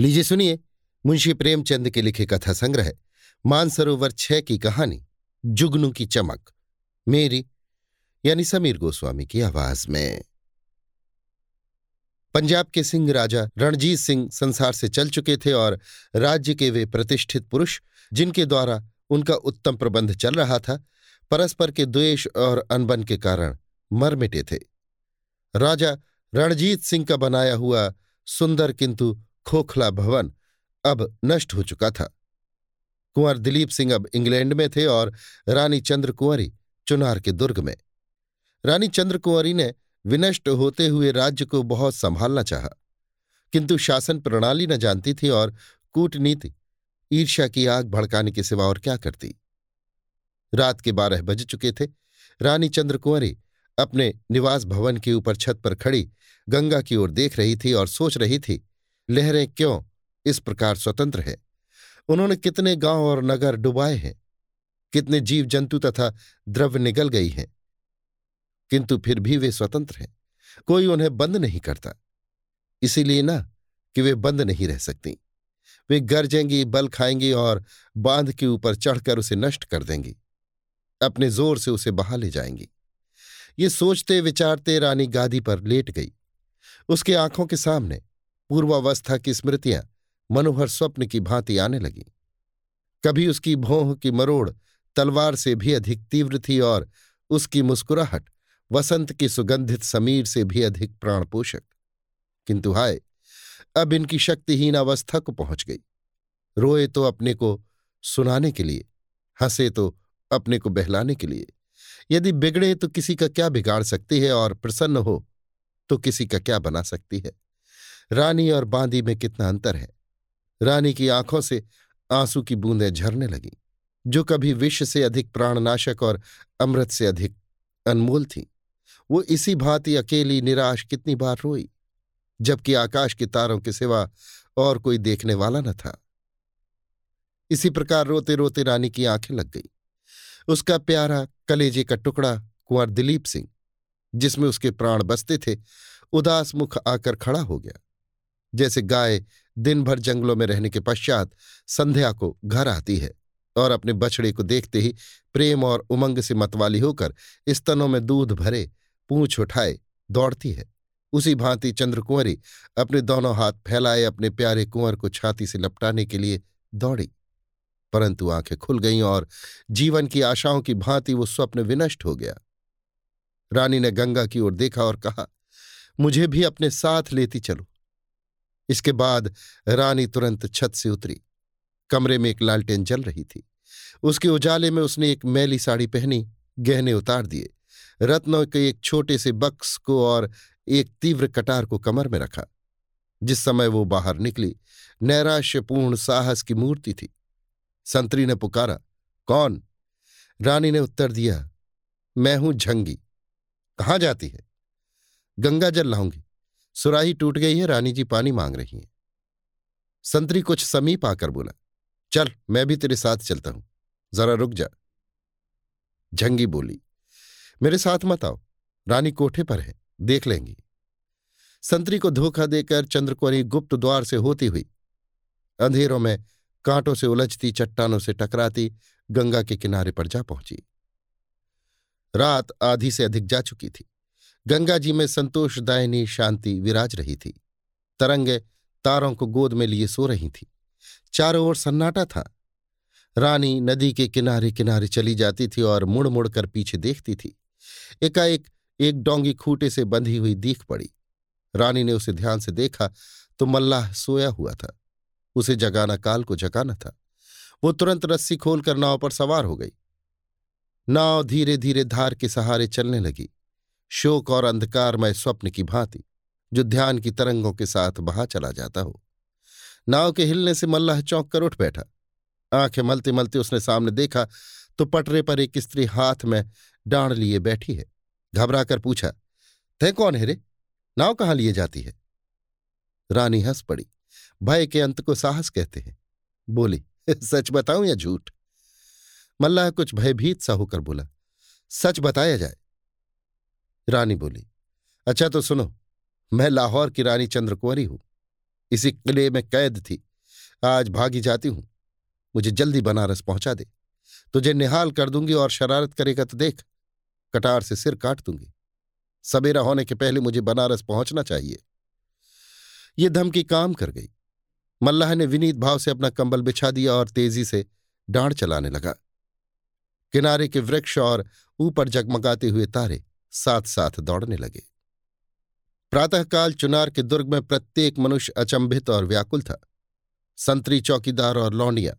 लीजिए सुनिए, मुंशी प्रेमचंद के लिखे कथा संग्रह मानसरोवर छह की कहानी, जुगनू की चमक, मेरी, यानी समीर गोस्वामी की आवाज़ में। पंजाब के सिंह राजा रणजीत सिंह संसार से चल चुके थे और राज्य के वे प्रतिष्ठित पुरुष, जिनके द्वारा उनका उत्तम प्रबंध चल रहा था, परस्पर के द्वेष और अनबन के कारण मर मिटे थे। राजा रणजीत सिंह का बनाया हुआ सुंदर किंतु खोखला भवन अब नष्ट हो चुका था। कुंवर दिलीप सिंह अब इंग्लैंड में थे और रानी चंद्र कुंवरी चुनार के दुर्ग में। रानी चंद्र कुंवरी ने विनष्ट होते हुए राज्य को बहुत संभालना चाहा, किंतु शासन प्रणाली न जानती थी और कूटनीति, ईर्ष्या की आग भड़काने के सिवा और क्या करती। रात के बारह बज चुके थे। रानी चंद्र कुंवरी अपने निवास भवन के ऊपर छत पर खड़ी गंगा की ओर देख रही थी और सोच रही थी लहरें क्यों इस प्रकार स्वतंत्र है? उन्होंने कितने गाँव और नगर डुबाए हैं? कितने जीव जंतु तथा द्रव्य निगल गई हैं? किंतु फिर भी वे स्वतंत्र हैं। कोई उन्हें बंद नहीं करता। इसीलिए ना कि वे बंद नहीं रह सकती। वे गरजेंगी बल खाएँगी और बाँध के ऊपर चढ़कर उसे नष्ट कर देंगी। अपने ज़ोर से उसे बहा ले जाएँगी। ये सोचते विचारते रानी गादी पर लेट गई। उसके आँखों के सामने पूर्वावस्था की स्मृतियाँ मनोहर स्वप्न की भांति आने लगी। कभी उसकी भौह की मरोड़ तलवार से भी अधिक तीव्र थी और उसकी मुस्कुराहट वसंत की सुगंधित समीर से भी अधिक प्राणपोषक। किंतु हाय, अब इनकी शक्तिहीन अवस्था को पहुँच गई। रोए तो अपने को सुनाने के लिए, हंसे तो अपने को बहलाने के लिए। यदि बिगड़े तो किसी का क्या बिगाड़ सकती है और प्रसन्न हो तो किसी का क्या बना सकती है? रानी और बांदी में कितना अंतर है। रानी की आँखों से आँसू की बूंदें झरने लगीं, जो कभी विष से अधिक प्राणनाशक और अमृत से अधिक अनमोल थी। वो इसी भांति अकेली, निराश कितनी बार रोई, जबकि आकाश के तारों के सिवा और कोई देखने वाला न था। इसी प्रकार रोते रोते रानी की आँखें लग गई। उसका प्यारा कलेजे का टुकड़ा कुंवर दिलीप सिंह, जिसमें उसके प्राण बसते थे, उदास मुख आकर खड़ा हो गया। जैसे गाय दिन भर जंगलों में रहने के पश्चात संध्या को घर आती है और अपने बछड़े को देखते ही प्रेम और उमंग से मतवाली होकर स्तनों में दूध भरे पूंछ उठाए दौड़ती है। उसी भांति चंद्रकुंवरी अपने दोनों हाथ फैलाए अपने प्यारे कुंवर को छाती से लपटाने के लिए दौड़ी। परंतु आँखें खुल गईं और जीवन की आशाओं की भांति वो स्वप्न विनष्ट हो गया। रानी ने गंगा की ओर देखा और कहा, मुझे भी अपने साथ लेती चलो। इसके बाद रानी तुरंत छत से उतरी। कमरे में एक लालटेन जल रही थी। उसके उजाले में उसने एक मैली साड़ी पहनी, गहने उतार दिए। रत्नों के एक छोटे से बक्स को और एक तीव्र कटार को कमर में रखा। जिस समय वो बाहर निकली, नैराश्यपूर्ण साहस की मूर्ति थी। संतरी ने पुकारा, कौन? रानी ने उत्तर दिया, मैं हूँ झंगी। कहाँ जाती है? गंगा जल लाऊँगी। सुराही टूट गई है, रानी जी पानी मांग रही हैं। संतरी कुछ समीप आकर बोला, चल, मैं भी तेरे साथ चलता हूँ। जरा रुक जा। झंगी बोली, मेरे साथ मत आओ, रानी कोठे पर है, देख लेंगी। संतरी को धोखा देकर चंद्रकुंवरी गुप्त द्वार से होती हुई, अंधेरों में कांटों से उलझती, चट्टानों से टकराती, गंगा के किनारे पर जा पहुँची। रात आधी से अधिक जा चुकी थी। गंगा जी में संतोषदायनी शांति, विराज रही थी। तरंगे तारों को गोद में लिए सो रही थी। चारों ओर सन्नाटा था। रानी नदी के किनारे किनारे चली जाती थी और मुड़ मुड़ कर पीछे देखती थी। एकाएक एक डोंगी खूटे से बंधी हुई दीख पड़ी। रानी ने उसे ध्यान से देखा तो मल्लाह सोया हुआ था। उसे जगाना, काल को जगाना था। वो तुरंत रस्सी खोलकर नाव पर सवार हो गई। नाव धीरे धीरे धार के सहारे चलने लगी। शोक और अंधकारमय स्वप्न की भांति, जो ध्यान की तरंगों के साथ बहा चला जाता हो। नाव के हिलने से मल्लाह चौंक कर उठ बैठा। आँखें मलते मलते उसने सामने देखा तो पटरे पर एक स्त्री हाथ में डांड लिए बैठी है। घबरा कर पूछा तय कौन है रे? नाव कहाँ लिए जाती है? रानी हंस पड़ी। भय के अंत को साहस कहते हैं। बोली, सच बताऊँ या झूठ? मल्लाह कुछ भयभीत सा होकर बोला, सच बताया जाए रानी बोली अच्छा तो सुनो, मैं लाहौर की रानी चंद्रकुंवरी हूँ। इसी किले में कैद थी। आज भागी जाती हूँ। मुझे जल्दी बनारस पहुँचा दे। तुझे निहाल कर दूँगी और शरारत करेगा तो देख, कटार से सिर काट दूँगी। सवेरा होने के पहले मुझे बनारस पहुँचना चाहिए। ये धमकी काम कर गई। मल्लाह ने विनीत भाव से अपना कंबल बिछा दिया और तेज़ी से डांड चलाने लगा। किनारे के वृक्ष और ऊपर जगमगाते हुए तारे साथ साथ दौड़ने लगे। प्रातःकाल चुनार के दुर्ग में प्रत्येक मनुष्य अचंभित और व्याकुल था। संतरी चौकीदार और लौंडिया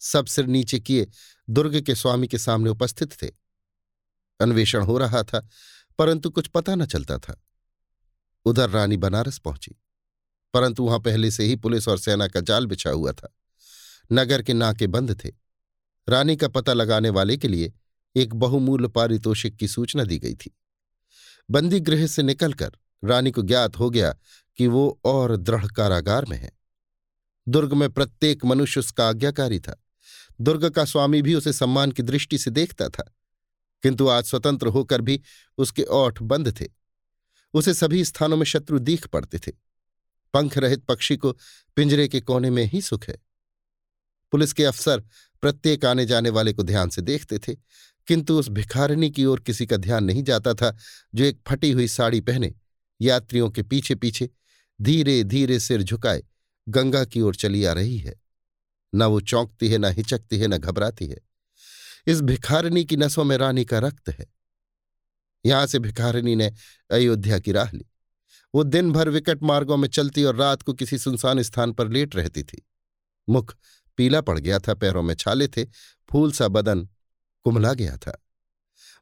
सब सिर नीचे किए दुर्ग के स्वामी के सामने उपस्थित थे। अन्वेषण हो रहा था, परंतु कुछ पता न चलता था। उधर रानी बनारस पहुँची, परंतु वहाँ पहले से ही पुलिस और सेना का जाल बिछा हुआ था। नगर के नाके बंद थे। रानी का पता लगाने वाले के लिए एक बहुमूल्य पारितोषिक की सूचना दी गई थी। बंदी गृह से निकलकर रानी को ज्ञात हो गया कि वो और दृढ़ कारागार में है। दुर्ग में प्रत्येक मनुष्य उसका आज्ञाकारी था। दुर्ग का स्वामी भी उसे सम्मान की दृष्टि से देखता था, किंतु आज स्वतंत्र होकर भी उसके ओठ बंद थे। उसे सभी स्थानों में शत्रु दीख पड़ते थे। पंख रहित पक्षी को पिंजरे के कोने में ही सुख है। पुलिस के अफसर प्रत्येक आने जाने वाले को ध्यान से देखते थे किंतु उस भिखारिणी की ओर किसी का ध्यान नहीं जाता था, जो एक फटी हुई साड़ी पहने, यात्रियों के पीछे पीछे धीरे धीरे सिर झुकाए, गंगा की ओर चली आ रही है। न वो चौंकती है, न हिचकती है, न घबराती है। इस भिखारिणी की नसों में रानी का रक्त है। यहाँ से भिखारिणी ने अयोध्या की राह ली। वो दिन भर विकट मार्गों में चलती और रात को किसी सुनसान स्थान पर लेट रहती थी। मुख पीला पड़ गया था, पैरों में छाले थे, फूल सा बदन कुमला गया था।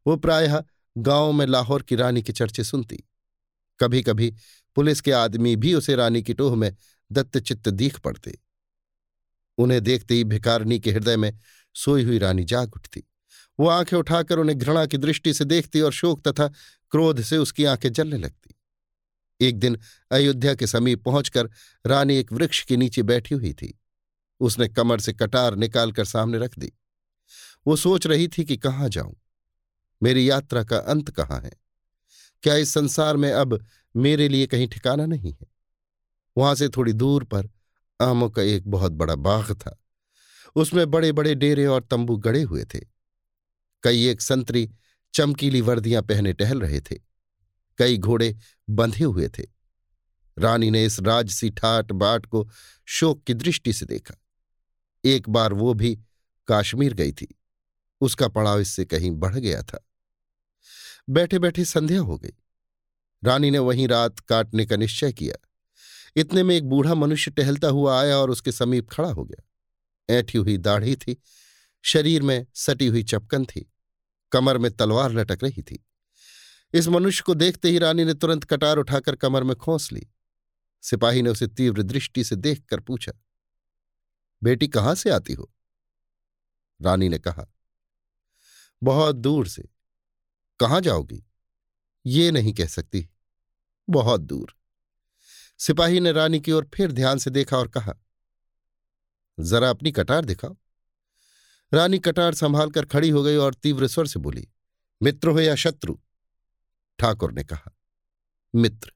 वो प्रायः गाँव में लाहौर की रानी के चर्चे सुनती। कभी कभी पुलिस के आदमी भी उसे रानी की टोह में दत्तचित्त दीख पड़ते। उन्हें देखते ही भिकारनी के हृदय में सोई हुई रानी जाग उठती। वो आँखें उठाकर उन्हें घृणा की दृष्टि से देखती और शोक तथा क्रोध से उसकी आँखें जलने लगती। एक दिन अयोध्या के समीप पहुंचकर रानी एक वृक्ष के नीचे बैठी हुई थी। उसने कमर से कटार निकालकर सामने रख दी। वो सोच रही थी कि कहाँ जाऊँ। मेरी यात्रा का अंत कहाँ है? क्या इस संसार में अब मेरे लिए कहीं ठिकाना नहीं है? वहाँ से थोड़ी दूर पर आमों का एक बहुत बड़ा बाग था। उसमें बड़े बड़े डेरे और तंबू गड़े हुए थे। कई एक संतरी चमकीली वर्दियाँ पहने टहल रहे थे। कई घोड़े बंधे हुए थे। रानी ने इस राजसी ठाट बाट को शोक की दृष्टि से देखा। एक बार वो भी काश्मीर गई थी। उसका पड़ाव इससे कहीं बढ़ गया था। बैठे बैठे संध्या हो गई। रानी ने वहीं रात काटने का निश्चय किया। इतने में एक बूढ़ा मनुष्य टहलता हुआ आया और उसके समीप खड़ा हो गया। ऐठी हुई दाढ़ी थी। शरीर में सटी हुई चपकन थी। कमर में तलवार लटक रही थी। इस मनुष्य को देखते ही रानी ने तुरंत कटार उठाकर कमर में खोस ली। सिपाही ने उसे तीव्र दृष्टि से देखकर पूछा, बेटी कहाँ से आती हो? रानी ने कहा बहुत दूर से। कहाँ जाओगी? ये नहीं कह सकती। बहुत दूर। सिपाही ने रानी की ओर फिर ध्यान से देखा और कहा, जरा अपनी कटार दिखाओ। रानी कटार संभाल कर खड़ी हो गई और तीव्र स्वर से बोली, मित्र हो या शत्रु? ठाकुर ने कहा, मित्र।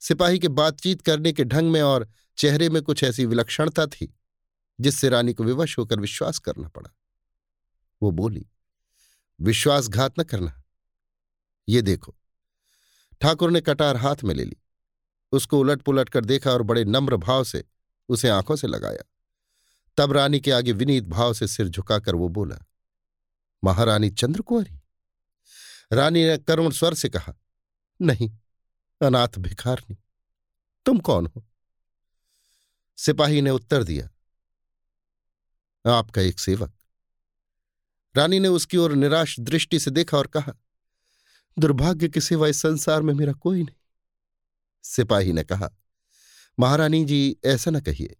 सिपाही के बातचीत करने के ढंग में और चेहरे में कुछ ऐसी विलक्षणता थी, जिससे रानी को विवश होकर विश्वास करना पड़ा। वो बोली विश्वासघात न करना। ये देखो, ठाकुर ने कटार हाथ में ले ली। उसको उलट पुलट कर देखा और बड़े नम्र भाव से उसे आँखों से लगाया। तब रानी के आगे विनीत भाव से सिर झुकाकर वो बोला, महारानी चंद्रकुंवरी रानी ने करुण स्वर से कहा, नहीं, अनाथ भिखारनी तुम कौन हो? सिपाही ने उत्तर दिया, आपका एक सेवक। रानी ने उसकी ओर निराश दृष्टि से देखा और कहा, दुर्भाग्य के सिवा इस संसार में मेरा कोई नहीं। सिपाही ने कहा, महारानी जी, ऐसा न कहिए।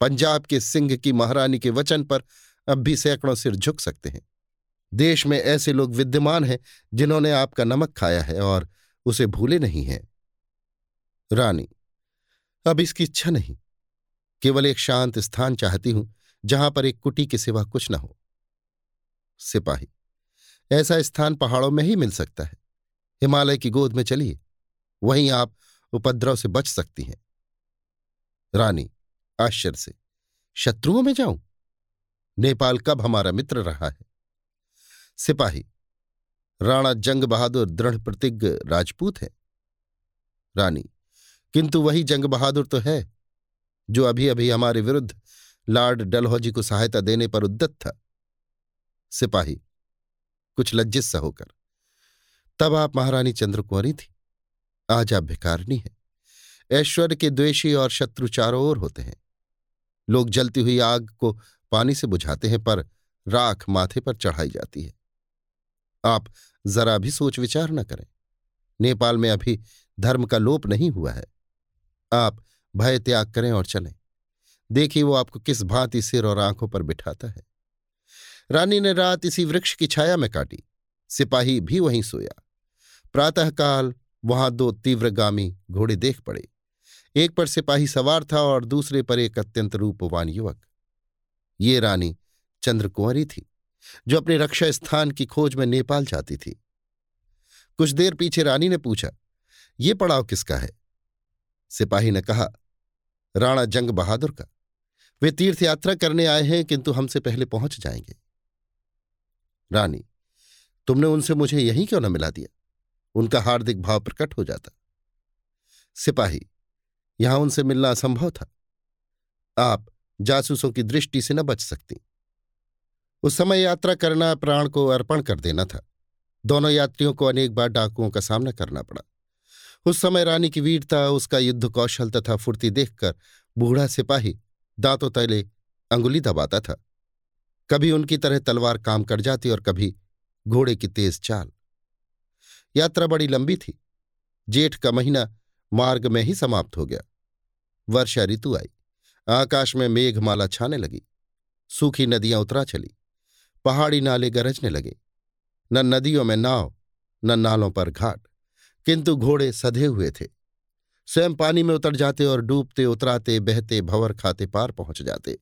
पंजाब के सिंह की महारानी के वचन पर अब भी सैकड़ों सिर झुक सकते हैं। देश में ऐसे लोग विद्यमान हैं जिन्होंने आपका नमक खाया है और उसे भूले नहीं हैं। रानी, अब इसकी इच्छा नहीं। केवल एक शांत स्थान चाहती हूँ जहाँ पर एक कुटी के सिवा कुछ न हो। सिपाही। ऐसा स्थान पहाड़ों में ही मिल सकता है। हिमालय की गोद में चलिए, वहीं आप उपद्रव से बच सकती हैं। रानी, आश्चर्य से, शत्रुओं में जाऊँ? नेपाल कब हमारा मित्र रहा है? सिपाही, राणा जंग बहादुर दृढ़ प्रतिज्ञ राजपूत है। रानी, किंतु वही जंग बहादुर तो है, जो अभी अभी हमारे विरुद्ध लॉर्ड डलहौजी को सहायता देने पर उद्दत था। सिपाही, कुछ लज्जित सा होकर। तब आप महारानी चंद्र कुंवरी थी। आज आप भिकारनी है। ऐश्वर्य के द्वेषी और शत्रु चारों ओर होते हैं। लोग जलती हुई आग को पानी से बुझाते हैं, पर राख माथे पर चढ़ाई जाती है। आप जरा भी सोच विचार न करें। नेपाल में अभी धर्म का लोप नहीं हुआ है। आप भय त्याग करें और चलें। देखिए वो आपको किस भांति सिर और आँखों पर बिठाता है। रानी ने रात इसी वृक्ष की छाया में काटी। सिपाही भी वहीं सोया। प्रातःकाल वहाँ दो तीव्रगामी घोड़े देख पड़े। एक पर सिपाही सवार था और दूसरे पर एक अत्यंत रूपवान युवक। ये रानी चंद्रकुंवरी थी, जो अपने रक्षा स्थान की खोज में नेपाल जाती थी। कुछ देर पीछे रानी ने पूछा, ये पड़ाव किसका है? सिपाही ने कहा, राणा जंग बहादुर का। वे तीर्थ यात्रा करने आए हैं, किंतु हमसे पहले पहुँच जाएँगे। रानी, तुमने उनसे मुझे यहीं क्यों न मिला दिया? उनका हार्दिक भाव प्रकट हो जाता। सिपाही, यहाँ उनसे मिलना असंभव था। आप जासूसों की दृष्टि से न बच सकती। उस समय यात्रा करना प्राण को अर्पण कर देना था। दोनों यात्रियों को अनेक बार डाकुओं का सामना करना पड़ा। उस समय रानी की वीरता, उसका युद्ध कौशल तथा फुर्ती देखकर बूढ़ा सिपाही दांतों तले अंगुली दबाता था। कभी उनकी तरह तलवार काम कर जाती और कभी घोड़े की तेज चाल। यात्रा बड़ी लंबी थी। जेठ का महीना मार्ग में ही समाप्त हो गया। वर्षा ऋतु आई। आकाश में मेघमाला छाने लगी। सूखी नदियाँ उतरा चली। पहाड़ी नाले गरजने लगे। न नदियों में नाव, न नालों पर घाट। किंतु घोड़े सधे हुए थे। स्वयं पानी में उतर जाते और डूबते, उतराते, बहते, भंवर खाते पार पहुँच जाते।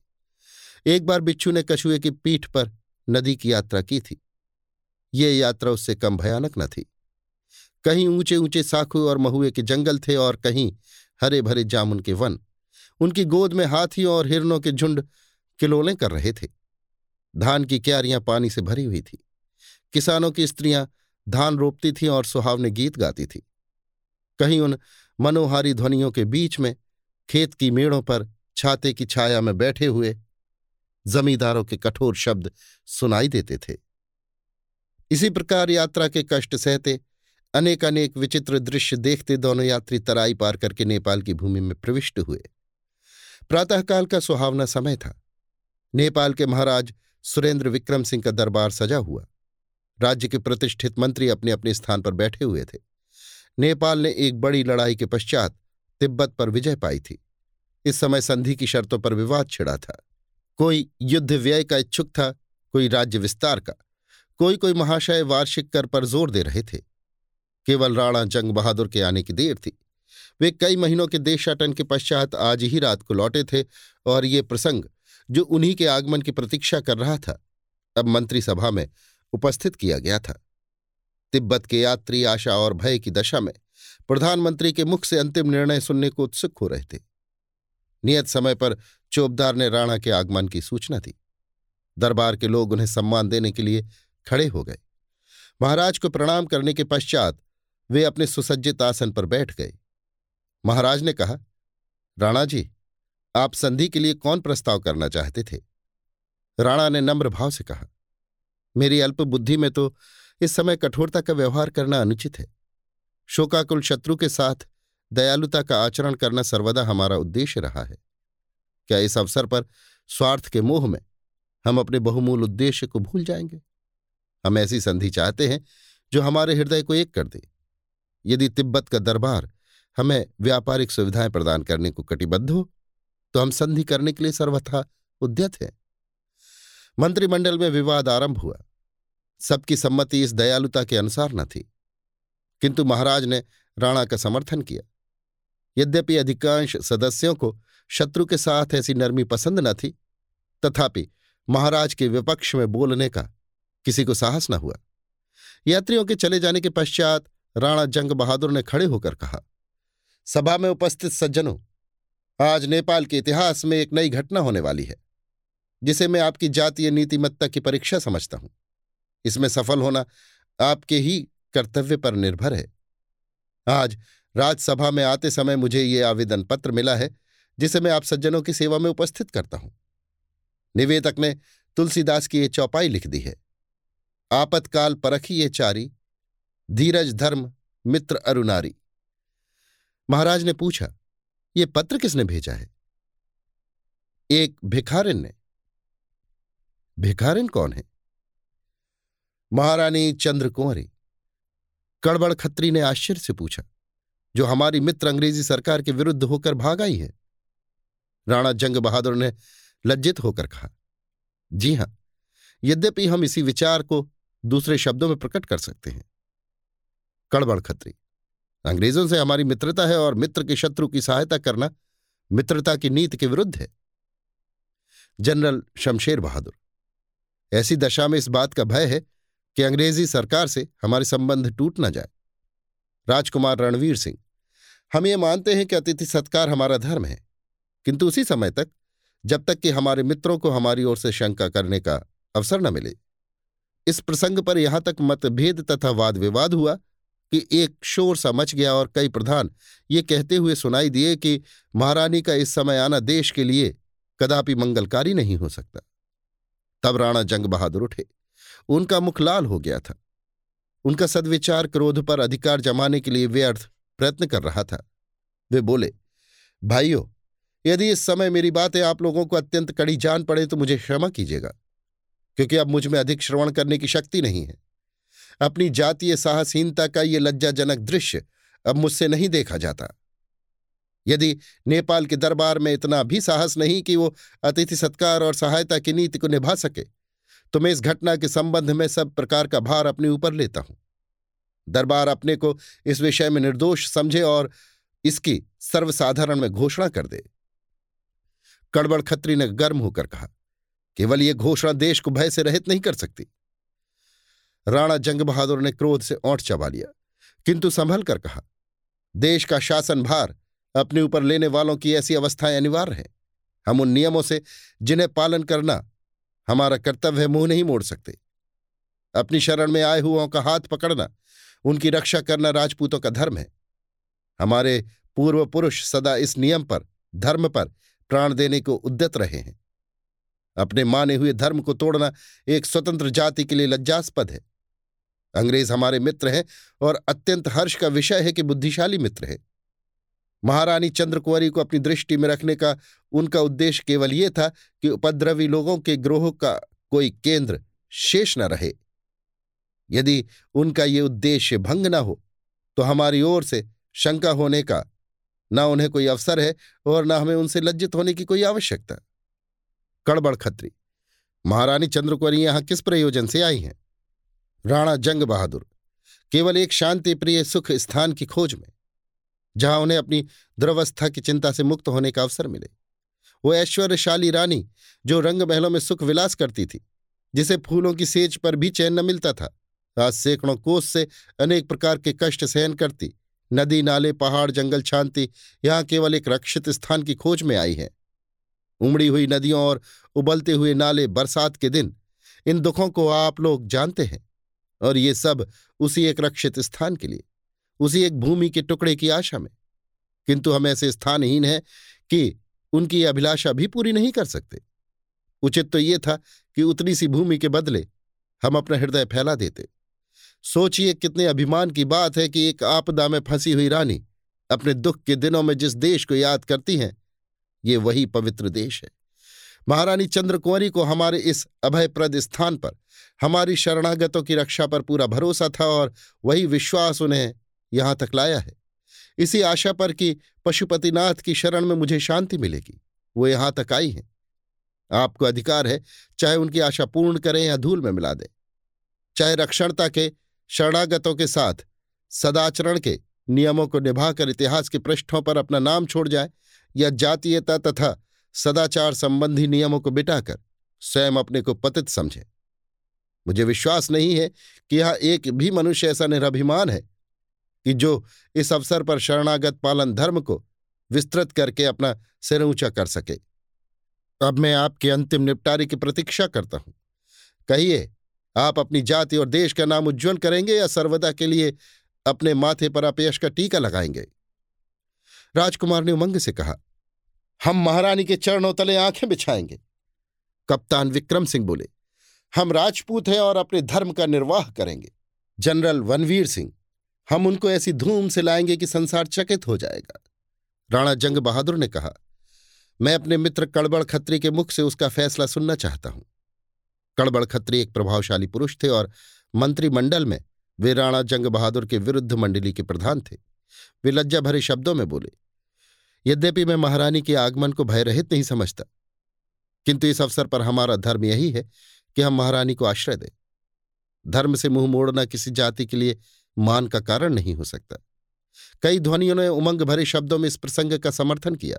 एक बार बिच्छू ने कछुए की पीठ पर नदी की यात्रा की थी। ये यात्रा उससे कम भयानक न थी। कहीं ऊँचे ऊँचे साखू और महुए के जंगल थे और कहीं हरे भरे जामुन के वन। उनकी गोद में हाथियों और हिरनों के झुंड किलोलें कर रहे थे। धान की क्यारियाँ पानी से भरी हुई थी। किसानों की स्त्रियाँ धान रोपती थीं और सुहावने गीत गाती थीं। कहीं उन मनोहारी ध्वनियों के बीच में खेत की मेड़ों पर छाते की छाया में बैठे हुए जमींदारों के कठोर शब्द सुनाई देते थे। इसी प्रकार यात्रा के कष्ट सहते अनेक अनेक विचित्र दृश्य देखते दोनों यात्री तराई पार करके नेपाल की भूमि में प्रविष्ट हुए। प्रातःकाल का सुहावना समय था। नेपाल के महाराज सुरेंद्र विक्रम सिंह का दरबार सजा हुआ। राज्य के प्रतिष्ठित मंत्री अपने अपने स्थान पर बैठे हुए थे। नेपाल ने एक बड़ी लड़ाई के पश्चात तिब्बत पर विजय पाई थी। इस समय संधि की शर्तों पर विवाद छिड़ा था। कोई युद्ध व्यय का इच्छुक था, कोई राज्य विस्तार का। कोई कोई महाशय वार्षिक कर पर ज़ोर दे रहे थे। केवल राणा जंग बहादुर के आने की देर थी। वे कई महीनों के देशाटन के पश्चात आज ही रात को लौटे थे और ये प्रसंग, जो उन्हीं के आगमन की प्रतीक्षा कर रहा था, अब मंत्रिसभा में उपस्थित किया गया था। तिब्बत के यात्री आशा और भय की दशा में प्रधानमंत्री के मुख से अंतिम निर्णय सुनने को उत्सुक हो रहे थे। नियत समय पर चोपदार ने राणा के आगमन की सूचना दी। दरबार के लोग उन्हें सम्मान देने के लिए खड़े हो गए। महाराज को प्रणाम करने के पश्चात वे अपने सुसज्जित आसन पर बैठ गए। महाराज ने कहा, राणा जी, आप संधि के लिए कौन प्रस्ताव करना चाहते थे? राणा ने नम्र भाव से कहा, मेरी अल्प बुद्धि में तो इस समय कठोरता का व्यवहार करना अनुचित है। शोकाकुल शत्रु के साथ दयालुता का आचरण करना सर्वदा हमारा उद्देश्य रहा है। क्या इस अवसर पर स्वार्थ के मोह में हम अपने बहुमूल उद्देश्य को भूल जाएँगे? हम ऐसी संधि चाहते हैं जो हमारे हृदय को एक कर दे। यदि तिब्बत का दरबार हमें व्यापारिक सुविधाएँ प्रदान करने को कटिबद्ध हो तो हम संधि करने के लिए सर्वथा उद्यत हैं। मंत्रिमंडल में विवाद आरंभ हुआ। सबकी सम्मति इस दयालुता के अनुसार न थी। किंतु महाराज ने राणा का समर्थन किया। यद्यपि अधिकांश सदस्यों को शत्रु के साथ ऐसी नरमी पसंद न थी, तथापि महाराज के विपक्ष में बोलने का किसी को साहस न हुआ। यात्रियों के चले जाने के पश्चात राणा जंग बहादुर ने खड़े होकर कहा, सभा में उपस्थित सज्जनों, आज नेपाल के इतिहास में एक नई घटना होने वाली है, जिसे मैं आपकी जातीय नीतिमत्ता की परीक्षा समझता हूँ। इसमें सफल होना आपके ही कर्तव्य पर निर्भर है। आज राज्यसभा में आते समय मुझे ये आवेदन पत्र मिला है, जिसे मैं आप सज्जनों की सेवा में उपस्थित करता हूँ। निवेदक ने तुलसीदास की ये चौपाई लिख दी है। आपत्काल परखी ये चारी, धीरज धर्म, मित्र अरुनारी महाराज ने पूछा, ये पत्र किसने भेजा है? एक भिखारिन ने। भिखारिन कौन है? महारानी चंद्र कुंवरी कड़बड़ खत्री ने आश्चर्य से पूछा जो हमारी मित्र अंग्रेज़ी सरकार के विरुद्ध होकर भाग आई है। राणा जंग बहादुर ने लज्जित होकर कहा, जी हाँ, यद्यपि हम इसी विचार को दूसरे शब्दों में प्रकट कर सकते हैं। कड़बड़ खत्री, अंग्रेज़ों से हमारी मित्रता है और मित्र के शत्रु की सहायता करना मित्रता की नीति के विरुद्ध है। जनरल शमशेर बहादुर, ऐसी दशा में इस बात का भय है कि अंग्रेज़ी सरकार से हमारे संबंध टूट ना जाए। राजकुमार रणवीर सिंह। हम ये मानते हैं कि अतिथि सत्कार हमारा धर्म है, किंतु उसी समय तक, जब तक कि हमारे मित्रों को हमारी ओर से शंका करने का अवसर न मिले। इस प्रसंग पर यहाँ तक मतभेद तथा वाद विवाद हुआ कि एक शोर सा मच गया और कई प्रधान ये कहते हुए सुनाई दिए कि महारानी का इस समय आना देश के लिए कदापि मंगलकारी नहीं हो सकता। तब राणा जंग बहादुर उठे। उनका मुख लाल हो गया था। उनका सदविचार क्रोध पर अधिकार जमाने के लिए व्यर्थ प्रयत्न कर रहा था। वे बोले, भाइयों, यदि इस समय मेरी बातें आप लोगों को अत्यंत कड़ी जान पड़े तो मुझे क्षमा कीजिएगा, क्योंकि अब मुझमें अधिक श्रवण करने की शक्ति नहीं है। अपनी जातीय साहसहीनता का ये लज्जाजनक दृश्य अब मुझसे नहीं देखा जाता। यदि नेपाल के दरबार में इतना भी साहस नहीं कि वो अतिथि सत्कार और सहायता की नीति को निभा सके तो मैं इस घटना के संबंध में सब प्रकार का भार अपने ऊपर लेता हूँ। दरबार अपने को इस विषय में निर्दोष समझे और इसकी सर्वसाधारण में घोषणा कर दे। कड़बड़ खत्री ने गर्म होकर कहा, केवल यह घोषणा देश को भय से रहित नहीं कर सकती। राणा जंग बहादुर ने क्रोध से ओंठ चबा लिया, किंतु संभल कर कहा, देश का शासन भार अपने ऊपर लेने वालों की ऐसी अवस्थाएँ अनिवार्य हैं। हम उन नियमों से जिन्हें पालन करना हमारा कर्तव्य मुँह नहीं मोड़ सकते। अपनी शरण में आए हुओं का हाथ पकड़ना, उनकी रक्षा करना राजपूतों का धर्म है। हमारे पूर्व पुरुष सदा इस नियम पर, धर्म पर प्राण देने को उद्यत रहे हैं। अपने माने हुए धर्म को तोड़ना एक स्वतंत्र जाति के लिए लज्जास्पद है। अंग्रेज़ हमारे मित्र हैं और अत्यंत हर्ष का विषय है कि बुद्धिशाली मित्र है। महारानी चंद्रकुंवरी को अपनी दृष्टि में रखने का उनका उद्देश्य केवल ये था कि उपद्रवी लोगों के ग्रोह का कोई केंद्र शेष न रहे। यदि उनका ये उद्देश्य भंग न हो तो हमारी ओर से शंका होने का न उन्हें कोई अवसर है और न हमें उनसे लज्जित होने की कोई आवश्यकता। कड़बड़ खत्री, महारानी चंद्रकुंवरी यहाँ किस प्रयोजन से आई हैं? राणा जंग बहादुर केवल एक शांति प्रिय सुख स्थान की खोज में। जहाँ उन्हें अपनी दुर्वस्था की चिंता से मुक्त होने का अवसर मिले। वो ऐश्वर्यशाली रानी, जो रंग महलों में सुख विलास करती थी, जिसे फूलों की सेज पर भी चैन न मिलता था, आज सैकड़ों कोस से अनेक प्रकार के कष्ट सहन करती। नदी, नाले, पहाड़, जंगल छानती यहाँ केवल एक रक्षित स्थान की खोज में आई है। उमड़ी हुई नदियों और उबलते हुए नाले बरसात के दिन, इन दुखों को आप लोग जानते हैं, और ये सब उसी एक रक्षित स्थान के लिए। उसी एक भूमि के टुकड़े की आशा में। किंतु हम ऐसे स्थानहीन हैं कि उनकी अभिलाषा भी पूरी नहीं कर सकते। उचित तो ये था कि उतनी सी भूमि के बदले हम अपना हृदय फैला देते। सोचिए कितने अभिमान की बात है कि एक आपदा में फंसी हुई रानी अपने दुख के दिनों में जिस देश को याद करती हैं, ये वही पवित्र देश है। महारानी चंद्रकुंवरी को हमारे इस अभयप्रद स्थान पर, हमारी शरणागतों की रक्षा पर पूरा भरोसा था और वही विश्वास उन्हें यहाँ तक लाया है। इसी आशा पर कि पशुपतिनाथ की शरण में मुझे शांति मिलेगी। वो यहाँ तक आई हैं। आपको अधिकार है, चाहे उनकी आशा पूर्ण करें या धूल में मिला दें। चाहे रक्षणता के, शरणागतों के साथ, सदाचरण के नियमों को निभाकर इतिहास के पृष्ठों पर अपना नाम छोड़ जाए, या जातीयता तथा सदाचार संबंधी नियमों को बिटाकर स्वयं अपने को पतित समझे। मुझे विश्वास नहीं है कि यह एक भी मनुष्य ऐसा निरभिमान है कि जो इस अवसर पर शरणागत पालन धर्म को विस्तृत करके अपना सिर ऊँचा कर सके। अब मैं आपके अंतिम निपटारे की प्रतीक्षा करता हूँ। कहिए, आप अपनी जाति और देश का नाम उज्जवल करेंगे या सर्वदा के लिए अपने माथे पर अपयश का टीका लगाएँगे? राजकुमार ने उमंग से कहा, हम महारानी के चरणों तले आँखें बिछाएँगे। कप्तान विक्रम सिंह बोले, हम राजपूत हैं और अपने धर्म का निर्वाह करेंगे। जनरल वनवीर सिंह हम उनको ऐसी धूम से लाएँगे कि संसार चकित हो जाएगा। राणा जंग बहादुर ने कहा, मैं अपने मित्र कड़बड़ खत्री के मुख से उसका फैसला सुनना चाहता हूँ। कड़बड़ खत्री एक प्रभावशाली पुरुष थे और मंत्रिमंडल में वे राणा जंग बहादुर के विरुद्ध मंडली के प्रधान थे। वे लज्जा भरे शब्दों में बोले, यद्यपि मैं महारानी के आगमन को भय रहित नहीं समझता, किंतु इस अवसर पर हमारा धर्म यही है कि हम महारानी को आश्रय दें। धर्म से मुँह मोड़ना किसी जाति के लिए मान का कारण नहीं हो सकता। कई ध्वनियों ने उमंग भरे शब्दों में इस प्रसंग का समर्थन किया।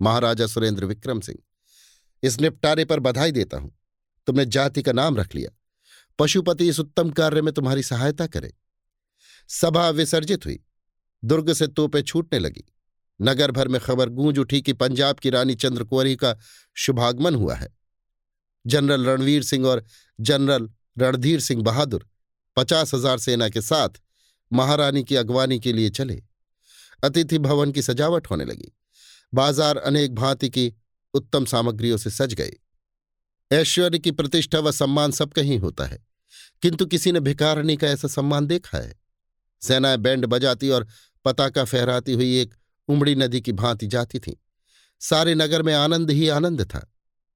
महाराजा सुरेंद्र विक्रम सिंह, इस निपटारे पर बधाई देता हूँ। तुमने जाति का नाम रख लिया। पशुपति इस उत्तम कार्य में तुम्हारी सहायता करे। सभा विसर्जित हुई। दुर्ग से तोपे छूटने लगी। नगर भर में खबर गूंज उठी कि पंजाब की रानी चंद्र कुंवरी का शुभागमन हुआ है। जनरल रणवीर सिंह और जनरल रणधीर सिंह बहादुर पचास हज़ार सेना के साथ महारानी की अगवानी के लिए चले। अतिथि भवन की सजावट होने लगी। बाज़ार अनेक भांति की उत्तम सामग्रियों से सज गए। ऐश्वर्य की प्रतिष्ठा व सम्मान सब कहीं होता है, किंतु किसी ने भिकारणी का ऐसा सम्मान देखा है? सेनाएँ बैंड बजाती और पताका फहराती हुई एक उमड़ी नदी की भांति जाती थीं। सारे नगर में आनंद ही आनंद था।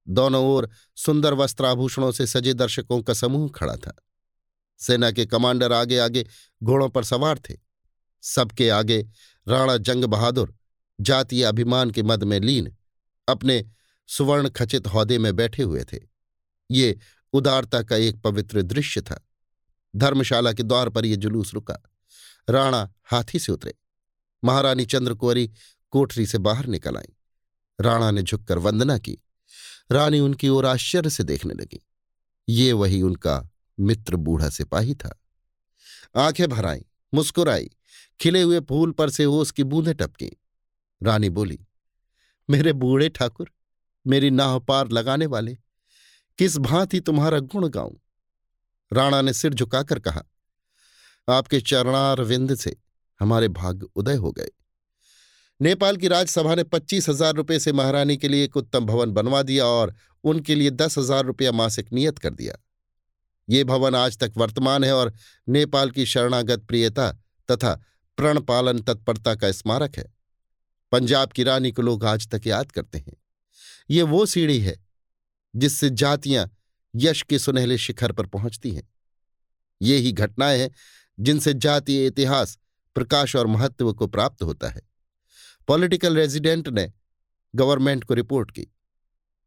दोनों ओर सुंदर वस्त्राभूषणों से सजे दर्शकों का समूह खड़ा था। सेना के कमांडर आगे आगे घोड़ों पर सवार थे। सबके आगे राणा जंग बहादुर, जातीय अभिमान के मद में लीन, अपने सुवर्ण खचित हौदे में बैठे हुए थे। ये उदारता का एक पवित्र दृश्य था। धर्मशाला के द्वार पर यह जुलूस रुका। राणा हाथी से उतरे। महारानी चंद्रकुंवरी कोठरी से बाहर निकल आई। राणा ने झुककर वंदना की। रानी उनकी ओर आश्चर्य से देखने लगी। ये वही उनका मित्र बूढ़ा सिपाही था। आँखें भराई, मुस्कुराई, खिले हुए फूल पर से ओस की बूंदें टपकी। रानी बोली, मेरे बूढ़े ठाकुर, मेरी नाह पार लगाने वाले, किस भांति तुम्हारा गुण गाऊं? राणा ने सिर झुकाकर कहा, आपके चरणार विंद से हमारे भाग्य उदय हो गए। नेपाल की राजसभा ने पच्चीस हज़ार रुपये से महारानी के लिए एक उत्तम भवन बनवा दिया और उनके लिए दस हज़ार रुपया मासिक नियत कर दिया। ये भवन आज तक वर्तमान है और नेपाल की शरणागत प्रियता तथा प्रणपालन तत्परता का स्मारक है। पंजाब की रानी को लोग आज तक याद करते हैं। ये वो सीढ़ी है जिससे जातियाँ यश के सुनहले शिखर पर पहुँचती हैं। ये ही घटनाएँ हैं जिनसे जातीय इतिहास, प्रकाश और महत्व को प्राप्त होता है। पॉलिटिकल रेजिडेंट ने गवर्नमेंट को रिपोर्ट की।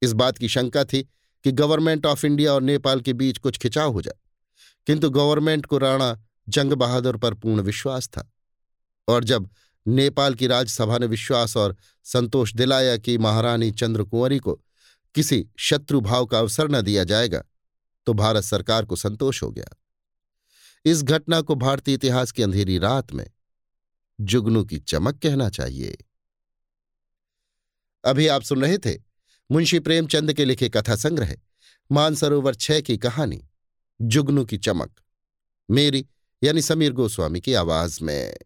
इस बात की शंका थी कि गवर्नमेंट ऑफ़ इंडिया और नेपाल के बीच कुछ खिंचाव हो जाए। किंतु गवर्नमेंट को राणा जंग बहादुर पर पूर्ण विश्वास था। और जब नेपाल की राज्यसभा ने विश्वास और संतोष दिलाया कि महारानी चंद्र कुंवरी को किसी शत्रु भाव का अवसर न दिया जाएगा तो भारत सरकार को संतोष हो गया। इस घटना को भारतीय इतिहास की अंधेरी रात में जुगनू की चमक कहना चाहिए। अभी आप सुन रहे थे मुंशी प्रेमचंद के लिखे कथा संग्रह मानसरोवर छह की कहानी, जुगनू की चमक। मेरी, यानी समीर गोस्वामी की आवाज़ में।